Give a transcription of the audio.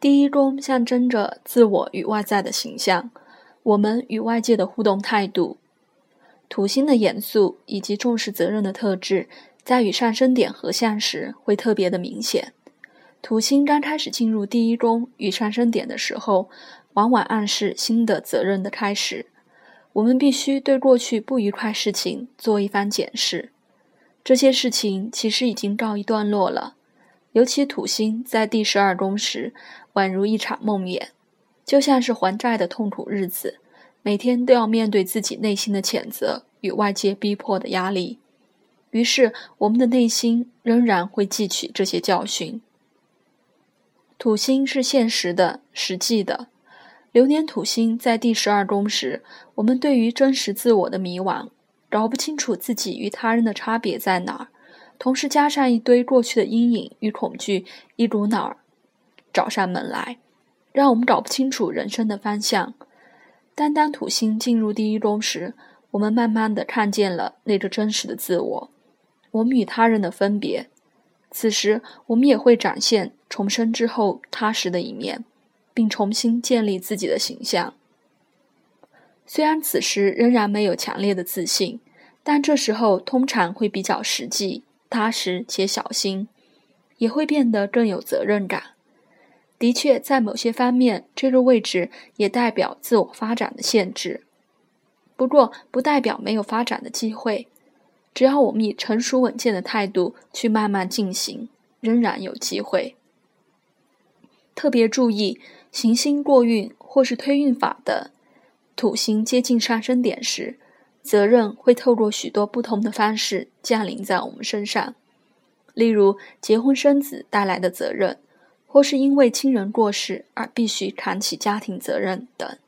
第一宫象征着自我与外在的形象，我们与外界的互动态度。土星的严肃以及重视责任的特质，在与上升点合相时会特别的明显。土星刚开始进入第一宫与上升点的时候，往往暗示新的责任的开始。我们必须对过去不愉快事情做一番检视。这些事情其实已经告一段落了。尤其土星在第十二宫时，宛如一场梦魇，就像是还债的痛苦日子，每天都要面对自己内心的谴责与外界逼迫的压力。于是，我们的内心仍然会汲取这些教训。土星是现实的、实际的。流年土星在第十二宫时，我们对于真实自我的迷惘，搞不清楚自己与他人的差别在哪儿。同时加上一堆过去的阴影与恐惧，一股脑儿找上门来，让我们搞不清楚人生的方向。但当土星进入第一宫时，我们慢慢的看见了那个真实的自我，我们与他人的分别。此时，我们也会展现重生之后踏实的一面，并重新建立自己的形象。虽然此时仍然没有强烈的自信，但这时候通常会比较实际。踏实且小心，也会变得更有责任感。的确，在某些方面，这个位置也代表自我发展的限制。不过，不代表没有发展的机会。只要我们以成熟稳健的态度去慢慢进行，仍然有机会。特别注意，行星过运或是推运法的土星接近上升点时。责任会透过许多不同的方式降临在我们身上，例如结婚生子带来的责任，或是因为亲人过世而必须扛起家庭责任等。